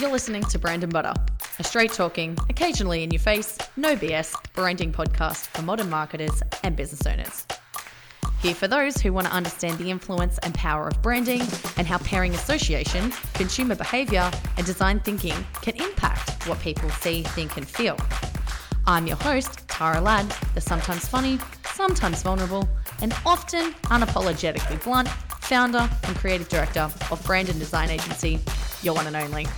You're listening to Brand and Butter, a straight talking, occasionally in your face, no BS branding podcast for modern marketers and business owners. Here for those who want to understand the influence and power of branding and how pairing association, consumer behavior, and design thinking can impact what people see, think, and feel. I'm your host, Tara Ladd, the sometimes funny, sometimes vulnerable, and often unapologetically blunt founder and creative director of brand and design agency, Your One and Only.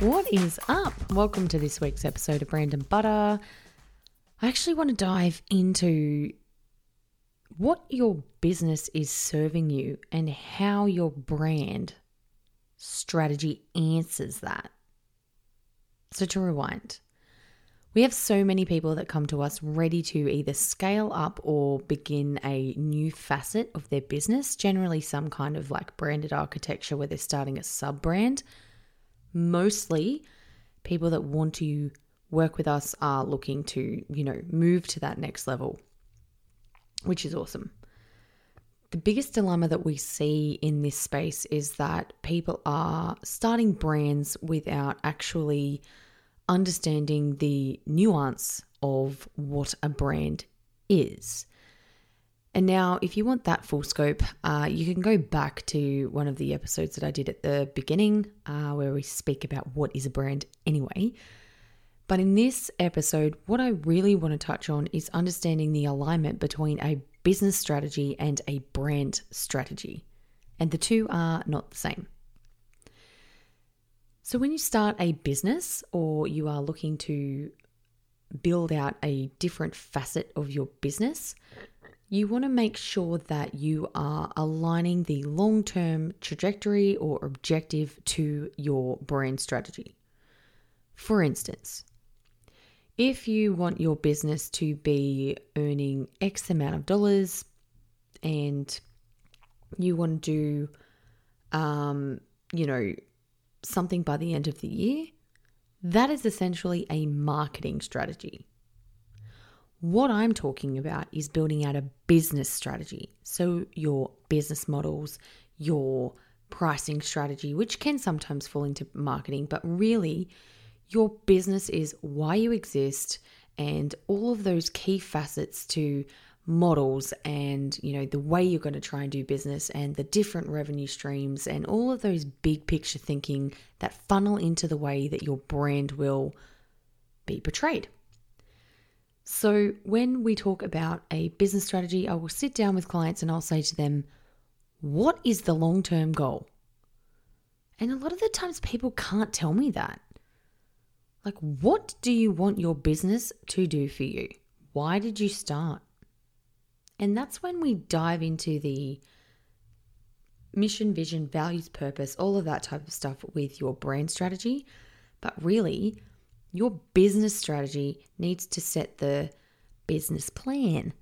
What is up? Welcome to this week's episode of Brand and Butter. I actually want to dive into what your business is serving you and how your brand strategy answers that. So, to rewind, we have so many people that come to us ready to either scale up or begin a new facet of their business, generally, some kind of like branded architecture where they're starting a sub brand mostly people that want to work with us are looking to, you know, move to that next level, which is awesome. The biggest dilemma that we see in this space is that people are starting brands without actually understanding the nuance of what a brand is. And now, if you want that full scope, uh, you can go back to one of the episodes that I did at the beginning, uh, where we speak about what is a brand anyway. But in this episode, what I really want to touch on is understanding the alignment between a business strategy and a brand strategy. And the two are not the same. So, when you start a business or you are looking to build out a different facet of your business, you want to make sure that you are aligning the long term trajectory or objective to your brand strategy. For instance, if you want your business to be earning X amount of dollars and you want to do, um, you know, something by the end of the year, that is essentially a marketing strategy. What I'm talking about is building out a business strategy. So, your business models, your pricing strategy, which can sometimes fall into marketing, but really, your business is why you exist and all of those key facets to models and you know the way you're going to try and do business and the different revenue streams and all of those big picture thinking that funnel into the way that your brand will be portrayed so, when we talk about a business strategy, I will sit down with clients and I'll say to them, What is the long term goal? And a lot of the times people can't tell me that. Like, what do you want your business to do for you? Why did you start? And that's when we dive into the mission, vision, values, purpose, all of that type of stuff with your brand strategy. But really, your business strategy needs to set the business plan.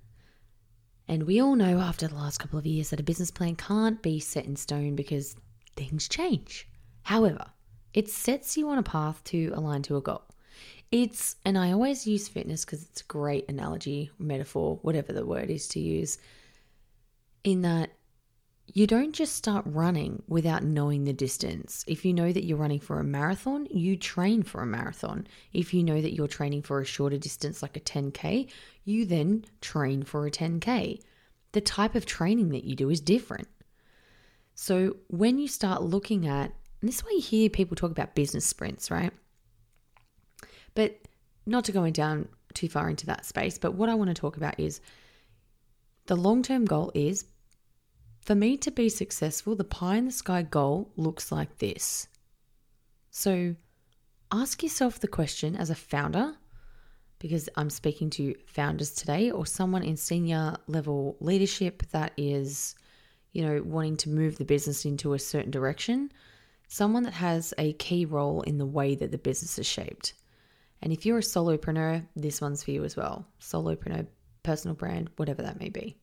And we all know after the last couple of years that a business plan can't be set in stone because things change. However, it sets you on a path to align to a goal. It's, and I always use fitness because it's a great analogy, metaphor, whatever the word is to use, in that you don't just start running without knowing the distance. If you know that you're running for a marathon, you train for a marathon. If you know that you're training for a shorter distance like a 10K, you then train for a 10K. The type of training that you do is different. So when you start looking at, and this is why you hear people talk about business sprints, right? But not to going down too far into that space, but what I want to talk about is the long term goal is for me to be successful, the pie in the sky goal looks like this. So ask yourself the question as a founder, because I'm speaking to founders today or someone in senior level leadership that is, you know, wanting to move the business into a certain direction, someone that has a key role in the way that the business is shaped. And if you're a solopreneur, this one's for you as well. Solopreneur, personal brand, whatever that may be.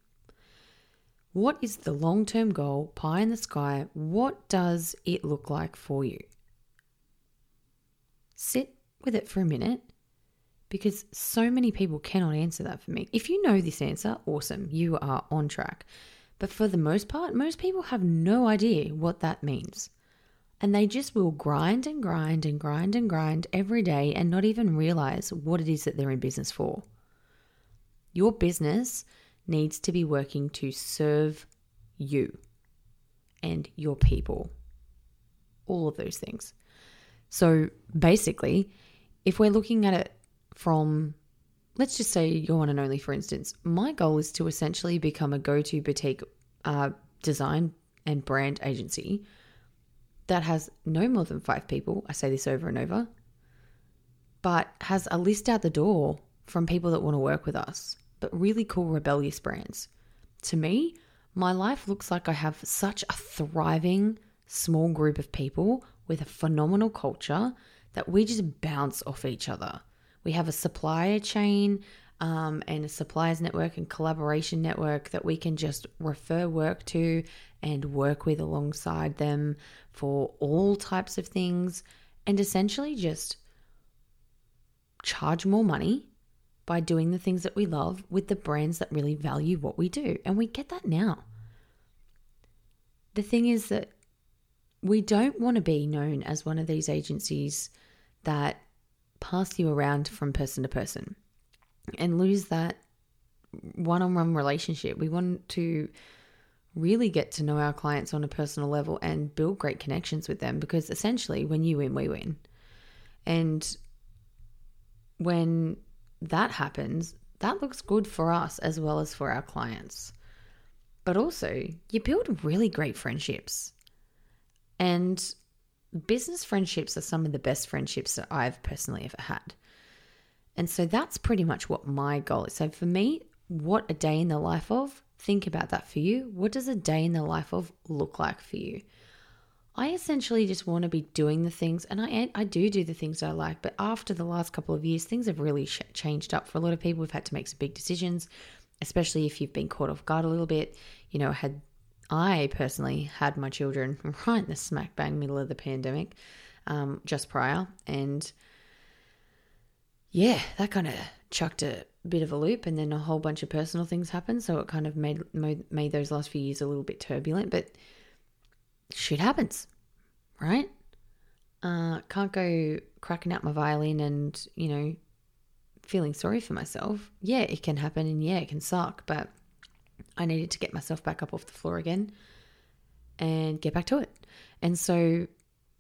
What is the long term goal, pie in the sky? What does it look like for you? Sit with it for a minute because so many people cannot answer that for me. If you know this answer, awesome, you are on track. But for the most part, most people have no idea what that means. And they just will grind and grind and grind and grind every day and not even realize what it is that they're in business for. Your business needs to be working to serve you and your people. All of those things. So basically, if we're looking at it from, let's just say your one and only, for instance, my goal is to essentially become a go to boutique uh, design and brand agency that has no more than five people. I say this over and over, but has a list out the door from people that want to work with us, but really cool, rebellious brands. To me, my life looks like I have such a thriving small group of people with a phenomenal culture that we just bounce off each other. We have a supplier chain um, and a suppliers network and collaboration network that we can just refer work to and work with alongside them for all types of things and essentially just charge more money by doing the things that we love with the brands that really value what we do. And we get that now. The thing is that we don't want to be known as one of these agencies that pass you around from person to person and lose that one on one relationship. We want to really get to know our clients on a personal level and build great connections with them because essentially, when you win, we win. And when that happens, that looks good for us as well as for our clients. But also, you build really great friendships. And business friendships are some of the best friendships that I've personally ever had. And so that's pretty much what my goal is. So for me, what a day in the life of, think about that for you. What does a day in the life of look like for you? I essentially just want to be doing the things, and I I do do the things I like. But after the last couple of years, things have really sh- changed up for a lot of people. We've had to make some big decisions, especially if you've been caught off guard a little bit. You know, had I personally had my children right in the smack bang middle of the pandemic, um, just prior, and yeah, that kind of chucked a bit of a loop, and then a whole bunch of personal things happened. So it kind of made made those last few years a little bit turbulent. But shit happens, right? Uh, can't go cracking out my violin and you know feeling sorry for myself. Yeah, it can happen, and yeah, it can suck, but I needed to get myself back up off the floor again and get back to it. And so,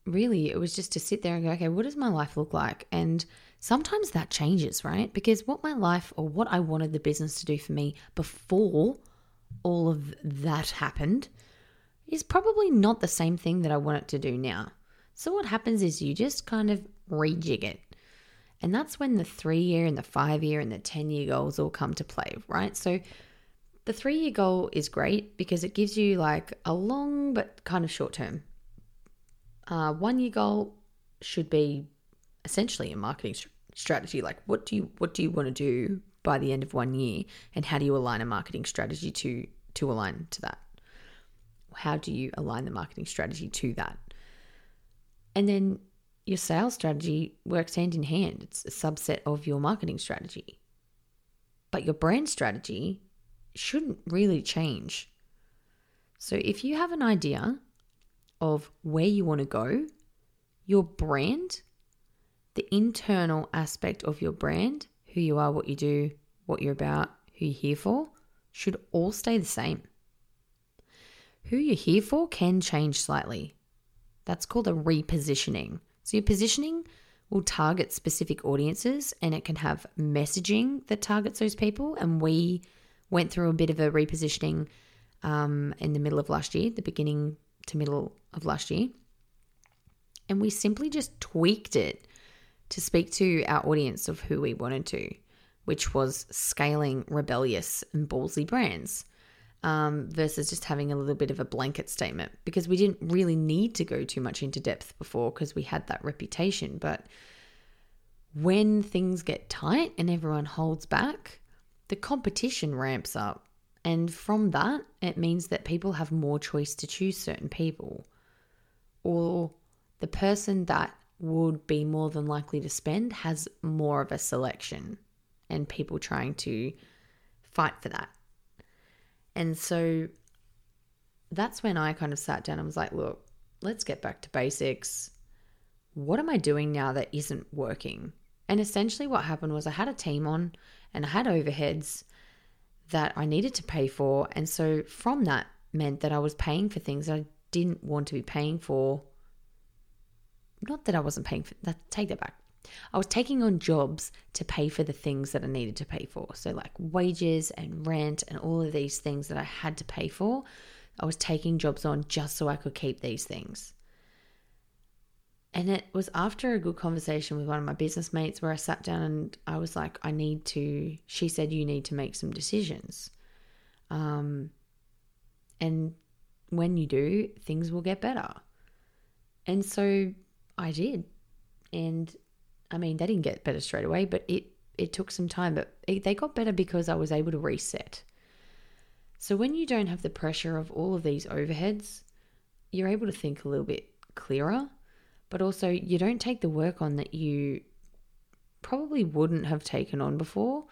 really, it was just to sit there and go, okay, what does my life look like? And sometimes that changes, right? Because what my life or what I wanted the business to do for me before all of that happened is probably not the same thing that I want it to do now. So, what happens is you just kind of rejig it. And that's when the three year and the five year and the 10 year goals all come to play, right? So, the three year goal is great because it gives you like a long but kind of short term. Uh, one year goal should be essentially a marketing strategy like what do you what do you want to do by the end of one year and how do you align a marketing strategy to to align to that how do you align the marketing strategy to that? And then your sales strategy works hand in hand. It's a subset of your marketing strategy. But your brand strategy shouldn't really change. So if you have an idea of where you want to go your brand the internal aspect of your brand, who you are, what you do, what you're about, who you're here for, should all stay the same. Who you're here for can change slightly. That's called a repositioning. So, your positioning will target specific audiences and it can have messaging that targets those people. And we went through a bit of a repositioning um, in the middle of last year, the beginning to middle of last year. And we simply just tweaked it to speak to our audience of who we wanted to, which was scaling rebellious and ballsy brands. Um, versus just having a little bit of a blanket statement because we didn't really need to go too much into depth before because we had that reputation. But when things get tight and everyone holds back, the competition ramps up. And from that, it means that people have more choice to choose certain people. Or the person that would be more than likely to spend has more of a selection and people trying to fight for that. And so that's when I kind of sat down and was like, look, let's get back to basics. What am I doing now that isn't working? And essentially, what happened was I had a team on and I had overheads that I needed to pay for. And so, from that, meant that I was paying for things I didn't want to be paying for. Not that I wasn't paying for that, take that back. I was taking on jobs to pay for the things that I needed to pay for. So, like wages and rent and all of these things that I had to pay for, I was taking jobs on just so I could keep these things. And it was after a good conversation with one of my business mates where I sat down and I was like, I need to, she said, you need to make some decisions. Um, and when you do, things will get better. And so I did. And I mean, they didn't get better straight away, but it, it took some time. But it, they got better because I was able to reset. So when you don't have the pressure of all of these overheads, you're able to think a little bit clearer but also you don't take the work on that you probably wouldn't have taken on before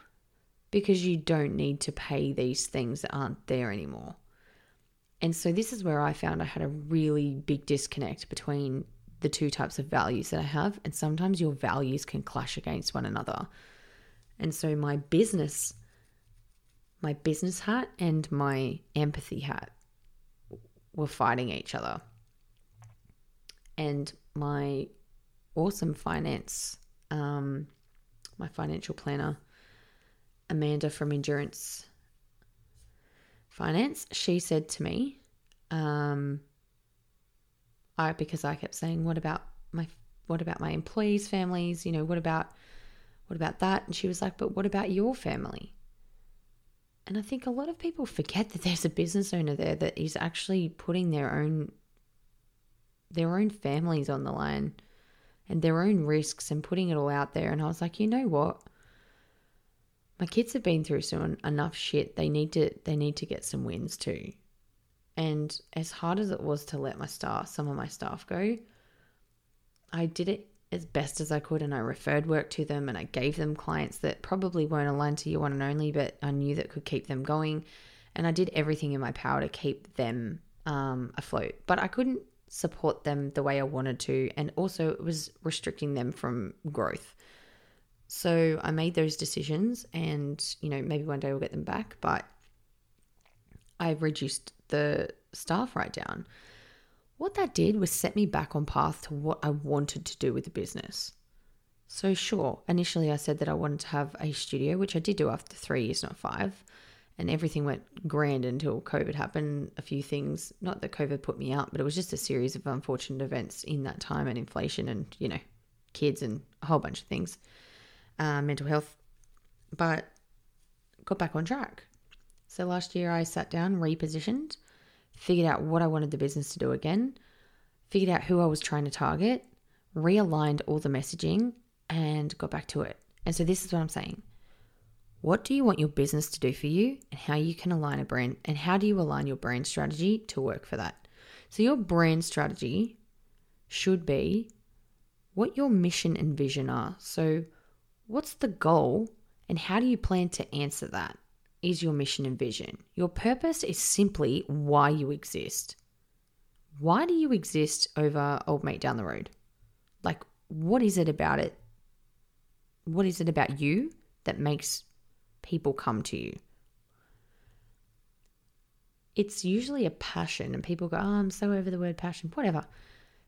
because you don't need to pay these things that aren't there anymore. And so this is where I found I had a really big disconnect between the two types of values that I have. And sometimes your values can clash against one another. And so my business, my business hat and my empathy hat were fighting each other. And my awesome finance, um, my financial planner, Amanda from Endurance Finance, she said to me, um, I because I kept saying, "What about my what about my employees' families? You know, what about what about that?" And she was like, "But what about your family?" And I think a lot of people forget that there's a business owner there that is actually putting their own their own families on the line and their own risks and putting it all out there. And I was like, you know what? My kids have been through some enough shit. They need to they need to get some wins too. And as hard as it was to let my staff, some of my staff go, I did it as best as I could and I referred work to them and I gave them clients that probably weren't aligned to your one and only, but I knew that could keep them going. And I did everything in my power to keep them um, afloat. But I couldn't support them the way I wanted to, and also it was restricting them from growth. So I made those decisions, and you know, maybe one day we'll get them back, but I reduced the staff write down. What that did was set me back on path to what I wanted to do with the business. So, sure, initially I said that I wanted to have a studio, which I did do after three years, not five and everything went grand until COVID happened. A few things, not that COVID put me out, but it was just a series of unfortunate events in that time and inflation and, you know, kids and a whole bunch of things, uh, mental health, but got back on track. So last year I sat down, repositioned, figured out what I wanted the business to do again, figured out who I was trying to target, realigned all the messaging, and got back to it. And so this is what I'm saying what do you want your business to do for you and how you can align a brand and how do you align your brand strategy to work for that? So, your brand strategy should be what your mission and vision are. So, what's the goal and how do you plan to answer that? Is your mission and vision. Your purpose is simply why you exist. Why do you exist over old mate down the road? Like, what is it about it? What is it about you that makes people come to you. It's usually a passion, and people go, "Oh, I'm so over the word passion." Whatever.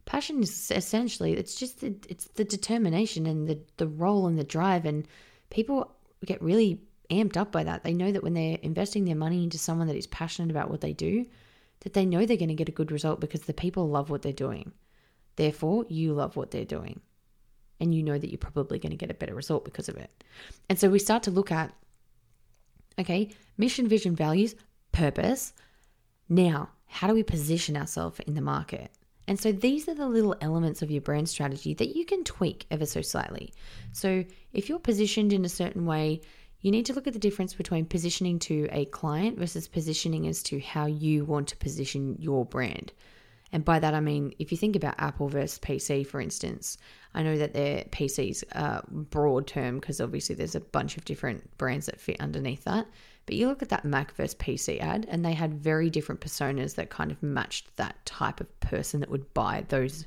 Passion is essentially it's just the, it's the determination and the the role and the drive, and people get really amped up by that. They know that when they're investing their money into someone that is passionate about what they do, that they know they're going to get a good result because the people love what they're doing. Therefore, you love what they're doing. And you know that you're probably going to get a better result because of it. And so we start to look at Okay, mission, vision, values, purpose. Now, how do we position ourselves in the market? And so these are the little elements of your brand strategy that you can tweak ever so slightly. So if you're positioned in a certain way, you need to look at the difference between positioning to a client versus positioning as to how you want to position your brand. And by that, I mean, if you think about Apple versus PC, for instance, I know that their PCs are broad term because obviously there's a bunch of different brands that fit underneath that. But you look at that Mac versus PC ad, and they had very different personas that kind of matched that type of person that would buy those,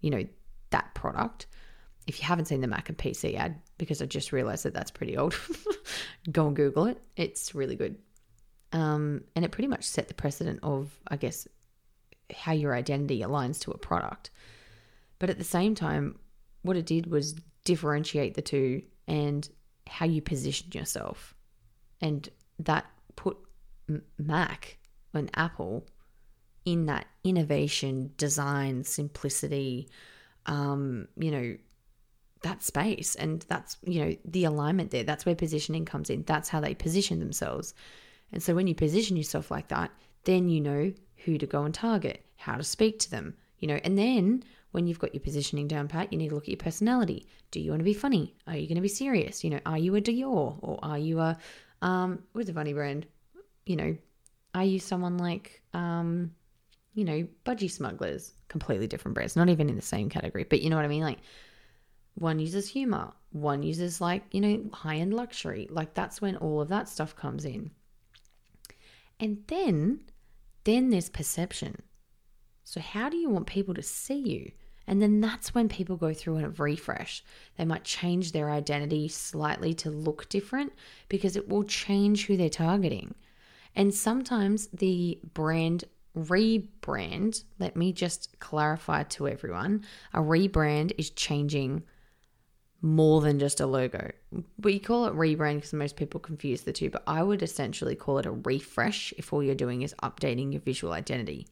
you know, that product. If you haven't seen the Mac and PC ad, because I just realized that that's pretty old, go and Google it. It's really good. Um, and it pretty much set the precedent of, I guess, how your identity aligns to a product. But at the same time, what it did was differentiate the two and how you position yourself. And that put Mac and Apple in that innovation, design, simplicity, um, you know, that space. And that's, you know, the alignment there. That's where positioning comes in. That's how they position themselves. And so when you position yourself like that, then you know who to go and target, how to speak to them, you know, and then when you've got your positioning down pat, you need to look at your personality. Do you want to be funny? Are you going to be serious? You know, are you a Dior or are you a um what's a funny brand? You know, are you someone like um you know, budgie smugglers, completely different brands, not even in the same category, but you know what I mean? Like one uses humor, one uses like, you know, high end luxury. Like that's when all of that stuff comes in. And then, then there's perception. So, how do you want people to see you? And then that's when people go through a refresh. They might change their identity slightly to look different because it will change who they're targeting. And sometimes the brand rebrand, let me just clarify to everyone a rebrand is changing more than just a logo. We call it rebrand because most people confuse the two, but I would essentially call it a refresh if all you're doing is updating your visual identity.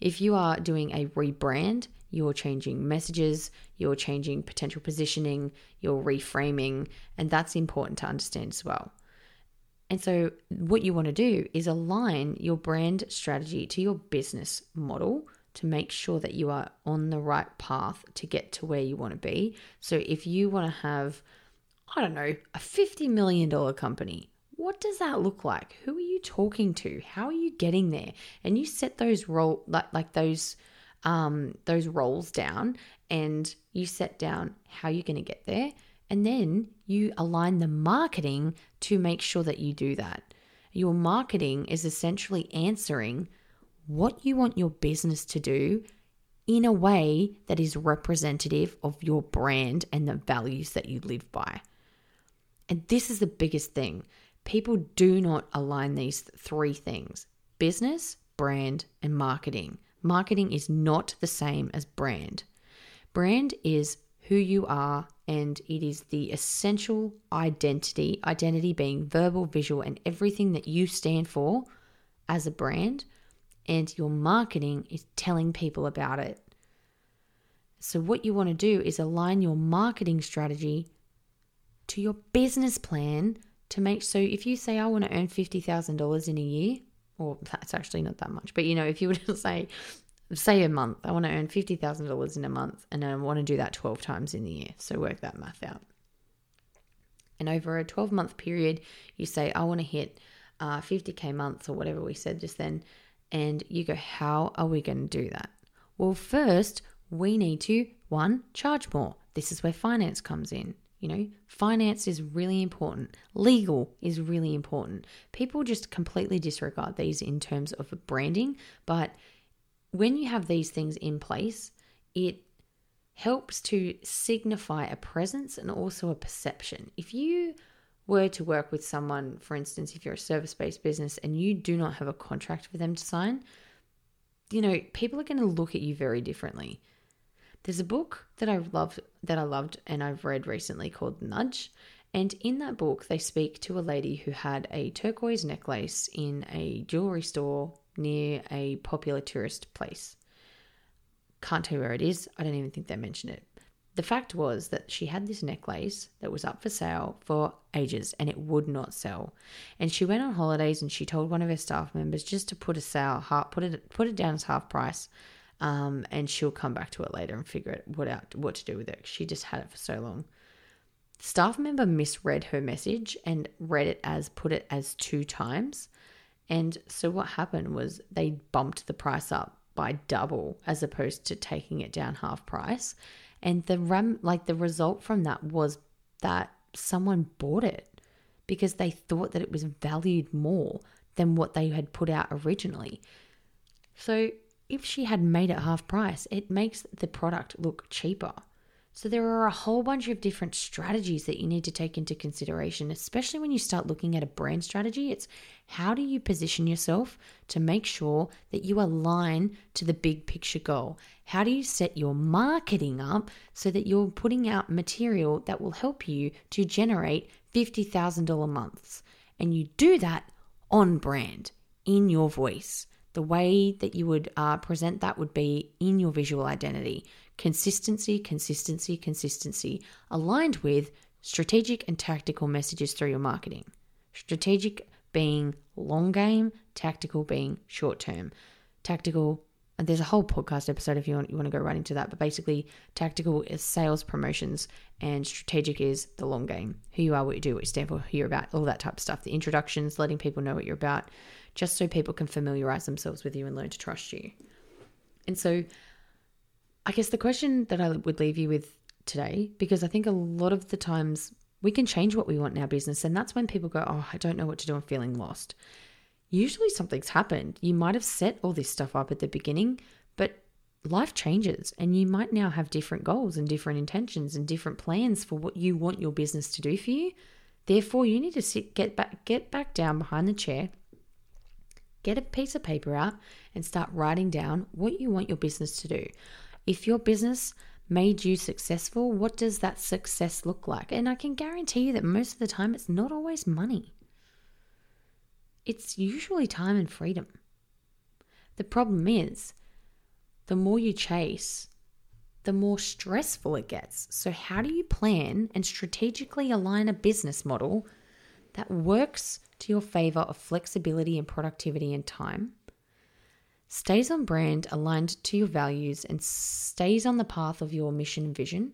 If you are doing a rebrand, you're changing messages, you're changing potential positioning, you're reframing, and that's important to understand as well. And so, what you want to do is align your brand strategy to your business model to make sure that you are on the right path to get to where you want to be. So, if you want to have, I don't know, a $50 million company, what does that look like? Who are you talking to? How are you getting there? And you set those role like like those um those roles down and you set down how you're going to get there and then you align the marketing to make sure that you do that. Your marketing is essentially answering what you want your business to do in a way that is representative of your brand and the values that you live by. And this is the biggest thing. People do not align these three things business, brand, and marketing. Marketing is not the same as brand. Brand is who you are and it is the essential identity, identity being verbal, visual, and everything that you stand for as a brand. And your marketing is telling people about it. So, what you want to do is align your marketing strategy to your business plan to make so if you say I want to earn $50,000 in a year, or that's actually not that much, but you know, if you were to say, say a month, I want to earn $50,000 in a month and I want to do that 12 times in the year. So work that math out. And over a 12 month period, you say, I want to hit uh, 50K months or whatever we said just then. And you go, how are we going to do that? Well, first, we need to, one, charge more. This is where finance comes in. You know, finance is really important, legal is really important. People just completely disregard these in terms of branding, but when you have these things in place, it helps to signify a presence and also a perception. If you were to work with someone, for instance, if you're a service based business and you do not have a contract for them to sign, you know, people are going to look at you very differently. There's a book that I loved that I loved and I've read recently called Nudge. And in that book, they speak to a lady who had a turquoise necklace in a jewelry store near a popular tourist place. Can't tell you where it is. I don't even think they mentioned it. The fact was that she had this necklace that was up for sale for ages and it would not sell. And she went on holidays and she told one of her staff members just to put a sale, put it put it down as half price um, and she'll come back to it later and figure it what out what to do with it. She just had it for so long. Staff member misread her message and read it as put it as two times. And so what happened was they bumped the price up by double as opposed to taking it down half price. And the ram like the result from that was that someone bought it because they thought that it was valued more than what they had put out originally. So if she had made it half price, it makes the product look cheaper. So there are a whole bunch of different strategies that you need to take into consideration, especially when you start looking at a brand strategy. It's how do you position yourself to make sure that you align to the big picture goal? How do you set your marketing up so that you're putting out material that will help you to generate $50,000 months? And you do that on brand, in your voice. The way that you would uh, present that would be in your visual identity. Consistency, consistency, consistency, aligned with strategic and tactical messages through your marketing. Strategic being long game, tactical being short term. Tactical, and there's a whole podcast episode if you want, you want to go right into that, but basically, tactical is sales promotions, and strategic is the long game who you are, what you do, what you stand for, who you're about, all that type of stuff. The introductions, letting people know what you're about, just so people can familiarize themselves with you and learn to trust you. And so, I guess the question that I would leave you with today, because I think a lot of the times we can change what we want in our business, and that's when people go, Oh, I don't know what to do, I'm feeling lost. Usually something's happened. You might have set all this stuff up at the beginning, but life changes and you might now have different goals and different intentions and different plans for what you want your business to do for you. Therefore, you need to sit get back get back down behind the chair get a piece of paper out and start writing down what you want your business to do. If your business made you successful, what does that success look like? And I can guarantee you that most of the time it's not always money, it's usually time and freedom. The problem is, the more you chase, the more stressful it gets. So, how do you plan and strategically align a business model that works to your favor of flexibility and productivity and time, stays on brand, aligned to your values, and stays on the path of your mission vision,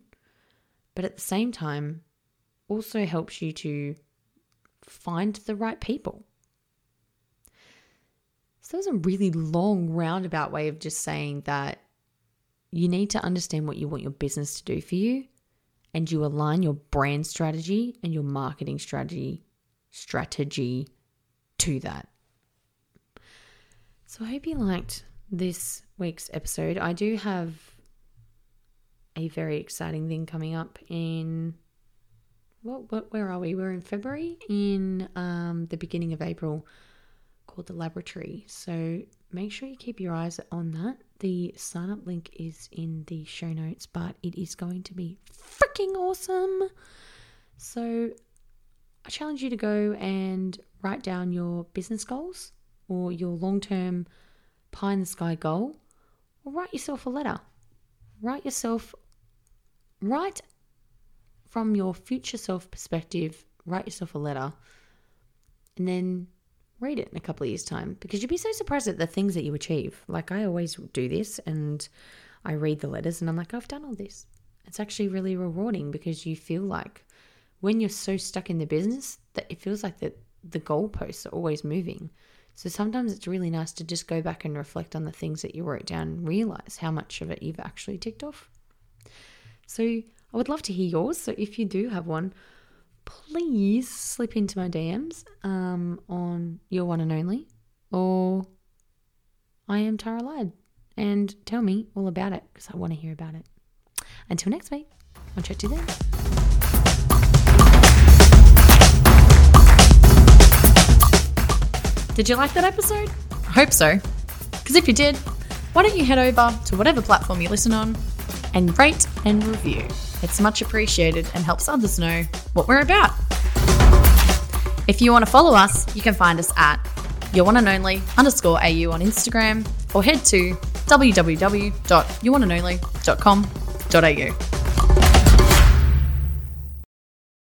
but at the same time also helps you to find the right people. So, that was a really long roundabout way of just saying that you need to understand what you want your business to do for you and you align your brand strategy and your marketing strategy strategy to that. So I hope you liked this week's episode. I do have a very exciting thing coming up in what, what where are we? We're in February in um, the beginning of April called the laboratory. So make sure you keep your eyes on that. The sign up link is in the show notes, but it is going to be freaking awesome. So I challenge you to go and write down your business goals or your long term pie in the sky goal, write yourself a letter. Write yourself, write from your future self perspective, write yourself a letter and then read it in a couple of years' time because you'd be so surprised at the things that you achieve. Like, I always do this and I read the letters and I'm like, I've done all this. It's actually really rewarding because you feel like when you're so stuck in the business that it feels like that the goalposts are always moving. So sometimes it's really nice to just go back and reflect on the things that you wrote down and realize how much of it you've actually ticked off. So I would love to hear yours. So if you do have one, please slip into my DMs um, on your one and only or I am Tara Ladd and tell me all about it because I want to hear about it. Until next week, I'll chat to you then. Did you like that episode? I hope so. Because if you did, why don't you head over to whatever platform you listen on and rate and review? It's much appreciated and helps others know what we're about. If you want to follow us, you can find us at your one and only underscore AU on Instagram or head to www.youroneandonly.com.au.